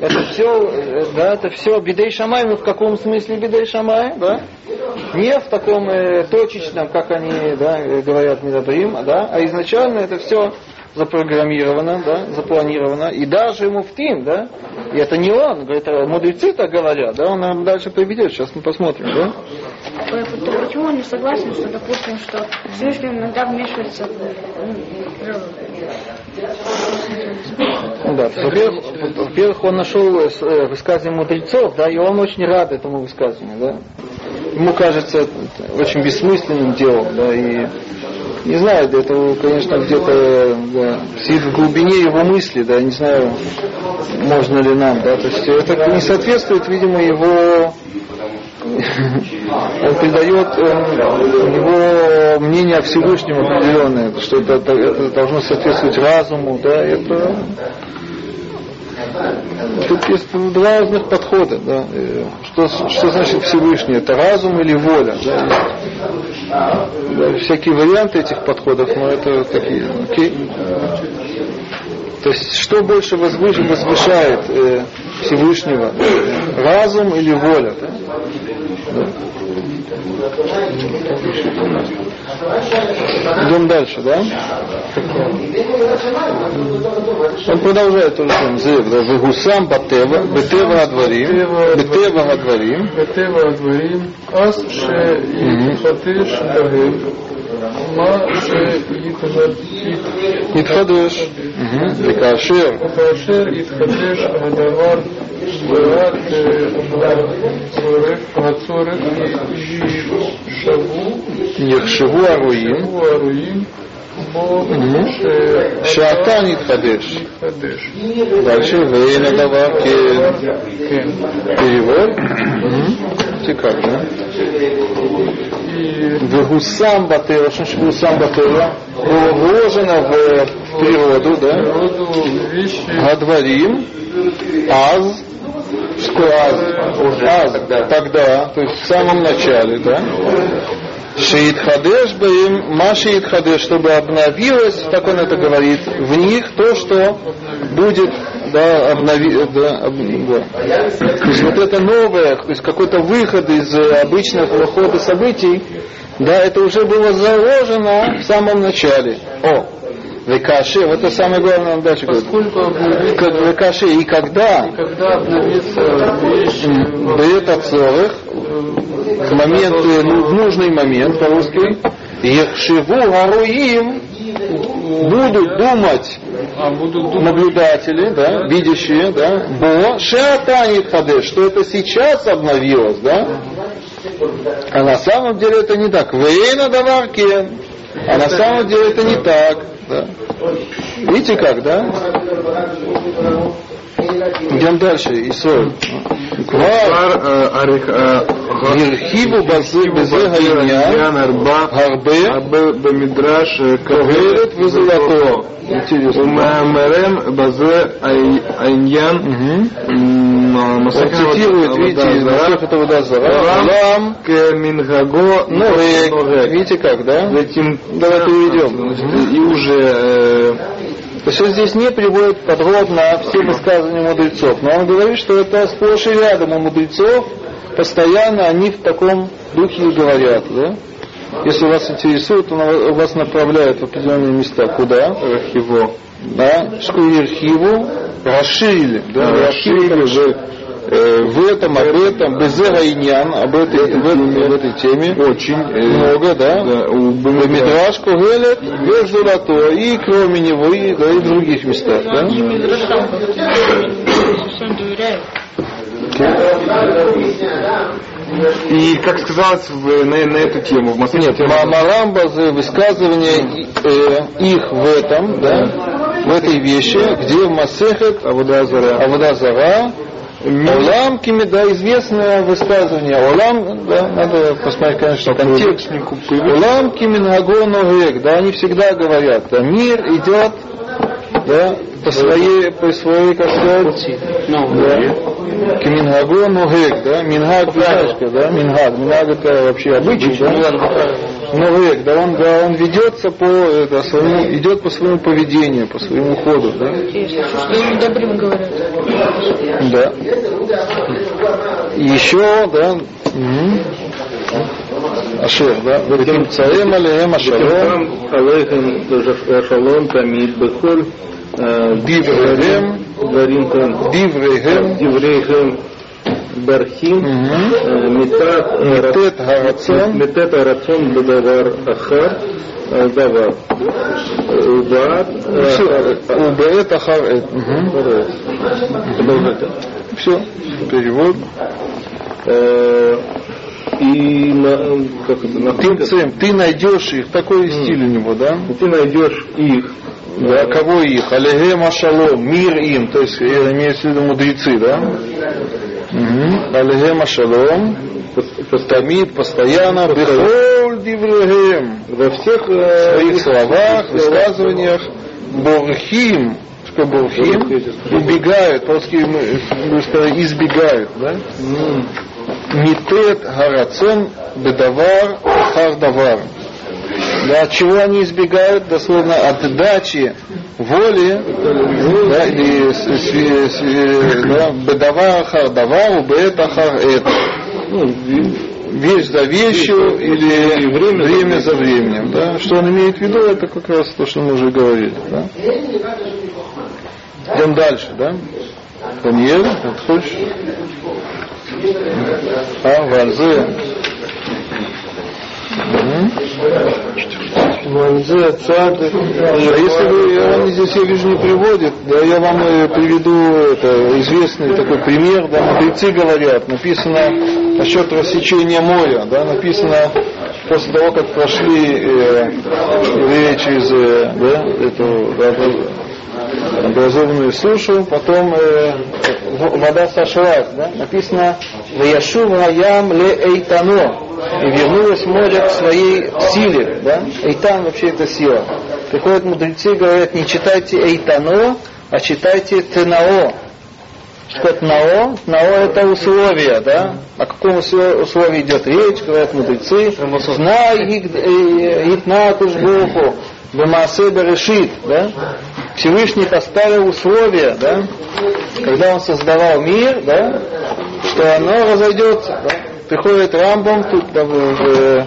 это все, да, это все бедей шамай, ну в каком смысле бедей шамай, да? Не в таком э, точечном, как они да, э, говорят Медабрим, да, а изначально это все запрограммировано, да, запланировано, и даже муфтим, да, и это не он, говорит, мудрецы так говорят, да, он нам дальше приведет, сейчас мы посмотрим, да. Почему он не согласен, что, допустим, что Всевышний иногда вмешивается в? Ну да, во-первых, во-первых, он нашел э, э, высказывание мудрецов, да, и он очень рад этому высказыванию, да. Ему кажется очень бессмысленным делом, да, и не знаю, это, конечно, где-то да, сидит в глубине его мысли, да, не знаю, можно ли нам, да, то есть это не соответствует, видимо, его он придает у него мнение о Всевышнем определенное, что это- это должно соответствовать разуму, да, это Тут есть два разных подхода. Да. Э, Что, что значит Всевышний? Это разум или воля? Да? Да, всякие варианты этих подходов, но это такие. окей. То есть, что больше возвыш, возвышает э, Всевышнего, разум или воля. да? Идем дальше, да? Он продолжает тоже там зев, да, вегусам батева, бетева адварим, бетева адварим, бетева адварим, ас ше и хатиш бахим, Нитхадеш, Лекашер, וכאשר יתחדש הדבר ועד הצורך, הצורך יישבו Нехшеву Аруим, הרועים בו Шата Нитхадеш. שיתחדש. Дальше Вейна Давар כן. Перевод. Мгм. Цикак, да? Вегусам Батева, что значит Вегусам Батева? Было вложено в природу, да? Гадварим, Аз, что Аз? Аз, тогда. то есть в самом начале, да? Шиит Хадеш Баим, Маши Хадеш, чтобы обновилось, так он это говорит, в них то, что будет да, обнови, да, об- да. То есть вот это новое, то есть какой-то выход из э, обычных хода событий, да, это уже было заложено в самом начале. О, Векаши, вот это самое главное, он дальше говорит. Поскольку обновится, Как Векаши, и когда когда обновится дает отцовых в момент, ну, в нужный момент по-русски, Ехшиву Гаруим будут думать а будут думать, наблюдатели, да, видящие, да, Бо Шеатанит Хадеш, что это сейчас обновилось, да, а на самом деле это не так. Вейна Даваркен, а на самом деле это не так, да. Видите как, да? Идем дальше, Квар арих Ирхиву базы безе гаиня арба гарбе арба бамидраш когерет вызолото. Интересно. Умамерем базе айньян. Он цитирует, видите, из Масех это вода зара. Лам, Мингаго Норек. Видите как, да? Давайте уйдем. И уже э, То есть он здесь не приводит подробно все высказывания мудрецов, но он говорит, что это сплошь и рядом у мудрецов, постоянно они в таком духе и говорят, да? Если вас интересует, он вас направляет в определенные места. Куда? Архиво. Да, Шкуирхиву расширили, да, расширили Расширили в этом, об этом, Безера Иньян, об этой, в, этой- в этой теме. Очень э, Много, да? Мидраш Когелет, Везурато, и кроме него, и, да, и в других местах, да? И как сказалось в- на, на эту тему в Москве. Нет, Ма- Марамбазы, высказывания и- э, их в этом, да, в этой вещи, где в Масехет Авудазара. Авудазара, Олам Кимида, известное высказывание. Олам, да, надо посмотреть, конечно, контекст. Олам Кимингагону Гек, да, они всегда говорят, да, мир идет, да, по своей, по своей, как сказать, да, Кимингагу Ногек, да, Мингаг Вяточка, да, Мингаг, Мингаг это вообще обычай, да, Ногек, да, он, да, он ведется по, это, своему, идет по своему поведению, по своему ходу, да, что им добрым говорят. да. И еще, да, мгм. Ашер, да, Веким Царем Алеем Ашалом, алейхим шалом тамид бехоль Диврегем, дворим Диврегем, диврейхем метат Метет Гарацон, метет арацон бедавар ахар давар. Убаат все, Убеет Ахар Эт, мгм. Все, перевод. Э, и на, как это, на Ты, Цем, ты найдешь их, такой стиль у него, да? ты найдешь их Да, кого их? Алеге Машалом, мир им, то есть имеется в виду мудрецы, да? Алеге Машалом, Тамид, постоянно, Бехоль во всех э, своих словах, высказываниях, Борхим, что Борхим, убегают, по-русски избегают, да? Митет Гарацон Бедавар Хардавар. Да, от чего они избегают? Дословно от дачи воли, да, с- да, бедавар хардавар, убет ахар эт. Ну, вещь за вещью или время, за временем. Да? Что он имеет в виду, это как раз то, что мы уже говорили. Да? Идем дальше, да? Даниэль, вот хочешь? А, Ванзе. Ванзе, цад. Если вы, он здесь, я вижу, не приводит, да, я вам э, приведу это, известный такой пример, да, мудрецы говорят, написано насчет рассечения моря, да, написано после того, как прошли э, евреи через э, да, эту да, образованную сушу, потом э, вода сошлась, да? написано «Ваяшу Раям ле Эйтано» и вернулось море к своей силе. Да? Эйтан вообще это сила. Приходят мудрецы и говорят, не читайте Эйтано, а читайте Тенао. Что это нао? Нао это условие, да? О каком услов- условии идет речь, говорят мудрецы. Знай гитна кушбуху, бемаасе решит, да? Всевышний поставил условия, да? Когда он создавал мир, да? Что оно разойдется, да? Приходит Рамбам тут, да, в, в-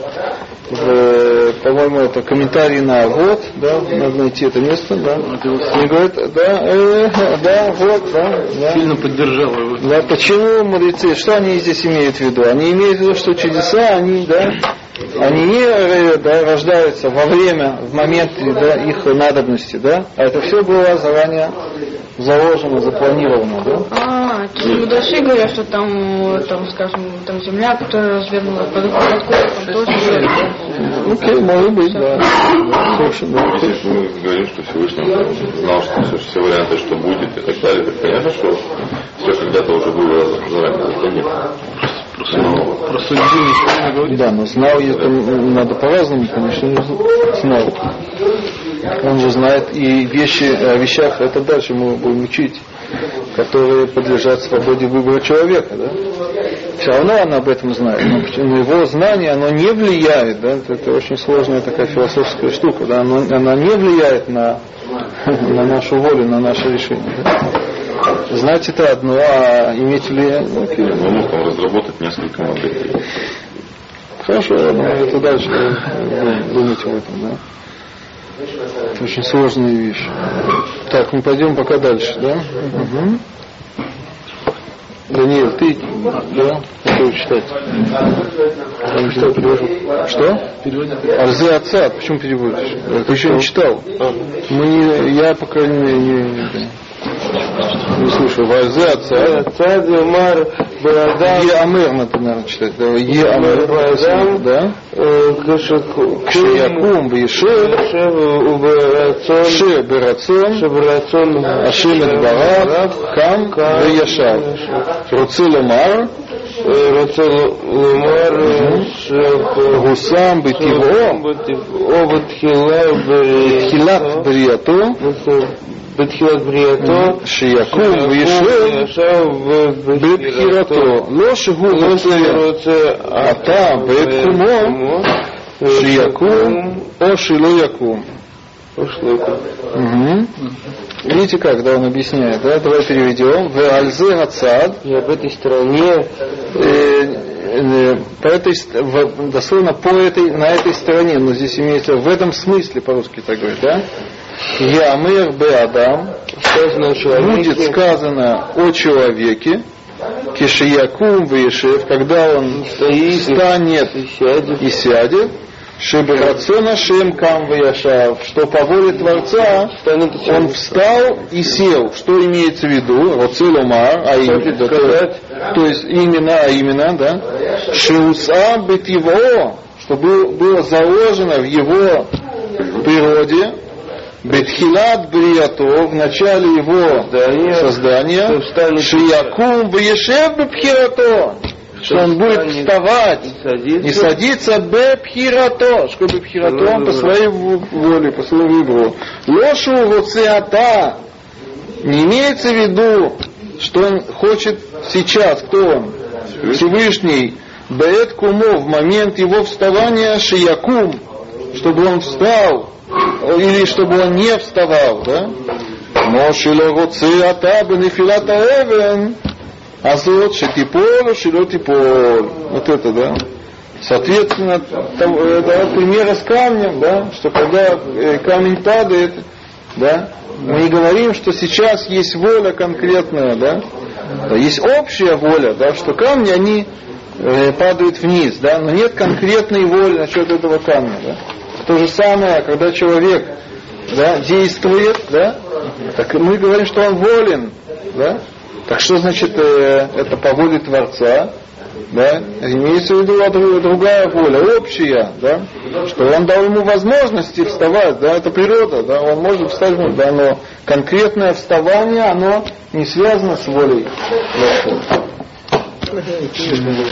в, по-моему, это комментарий на вот, да, надо найти это место, да. И говорит, да, э, да, вот, да, да. Сильно поддержал его. Да, почему мудрецы, что они здесь имеют в виду? Они имеют в виду, что чудеса, они, да, они не э, да, рождаются во время, в момент да, их надобности, да, а это все было заранее заложено, запланировано, да. А, то есть Мудаши говорят, что там, там, скажем, там земля, которая развернула под откос, там тоже Окей, может быть, да. Совершенно, да. Если мы говорим, что Всевышний знал, что все, варианты, что будет и так далее, так понятно, что все когда-то уже было заранее запланировано. Но Про судьбу ничего не говорит. Да, но знал, это надо по-разному, конечно, не знал. Он же знает и вещи, о вещах, это дальше мы будем учить, которые подлежат свободе выбора человека, да? Все равно он об этом знает, но его знание, оно не влияет, да, это, очень сложная такая философская штука, да, оно, она не влияет на, на нашу волю, на наше решение. Да? Знать это одно, а иметь влияние, ну, мы можем там разработать несколько моделей. Хорошо, ладно, это дальше думать об этом, да. Это очень сложная вещь. Так, мы пойдем пока дальше, да? Мгм. Даниил, ты, да, что читать? Там что, перевожу? Что? Арзе отца, почему переводишь? Ты еще не читал. Мы не, я, по крайней мере, не, не, не слышал. Варзе отца. Цад Амар Барадам Е Амер наверное, читать. Е Амер, Барадам да? Кашаку Кшиякум Вишев, Убарацон Ше Берацон, Шабрацон Ашем Барав, Кам Вияшав. Руци Ломар, Рацон Лумар Гусам Бетиво, Обатхила Хилат Бриято, Бетхилат Бриято Шиякум Вишев, Бетхирато, Лошигу Руце, Ата Беткумо, Шиякум, Ошило Якум. Мгм. Видите как, да, он объясняет, да? Давай переведем. В Альзе Ацад, И об этой стороне. Э, э, по этой, в- дословно по этой, на этой стороне, но здесь имеется в этом смысле, по-русски так говорит, да? Ямыр Б. Адам, будет сказано о человеке, Кишиякум Вишев, когда он и сядет, и сядет, Шеберацона Шем Кам Ваяшав, что по воле Творца станет он встал и сел. Что имеется в виду? Роцелумар, а именно, то, то есть именно, а именно, да? Шиуса быть его, что был- было заложено в его природе, Бетхилат Бриято, в начале его создания, Шиякум Вешев Бепхирато, что он будет вставать и садится бепхирато, что бепхирато он по своей воле, по своему выбору. Лошу руциата. Не имеется в виду, что он хочет сейчас, кто он? Всевышний. Беет кумо в момент его вставания шиякум, чтобы он встал, или чтобы он не вставал, да? Мошило руциата бенефилата эвен. Азот, шетипол, шилотипол. Вот это, да. Соответственно, там, э, да, примеры с камнем, да, что когда э, камень падает, да, мы говорим, что сейчас есть воля конкретная, да, Да, есть общая воля, да, что камни, они э, падают вниз, да, но нет конкретной воли насчет этого камня, да. То же самое, когда человек да, действует, да, так мы говорим, что он волен, да, так что значит э, это по воле Творца? Да? Имеется в виду дру- другая воля, общая, да? что он дал ему возможности вставать, да, это природа, да, он может встать, да, но конкретное вставание, оно не связано с волей.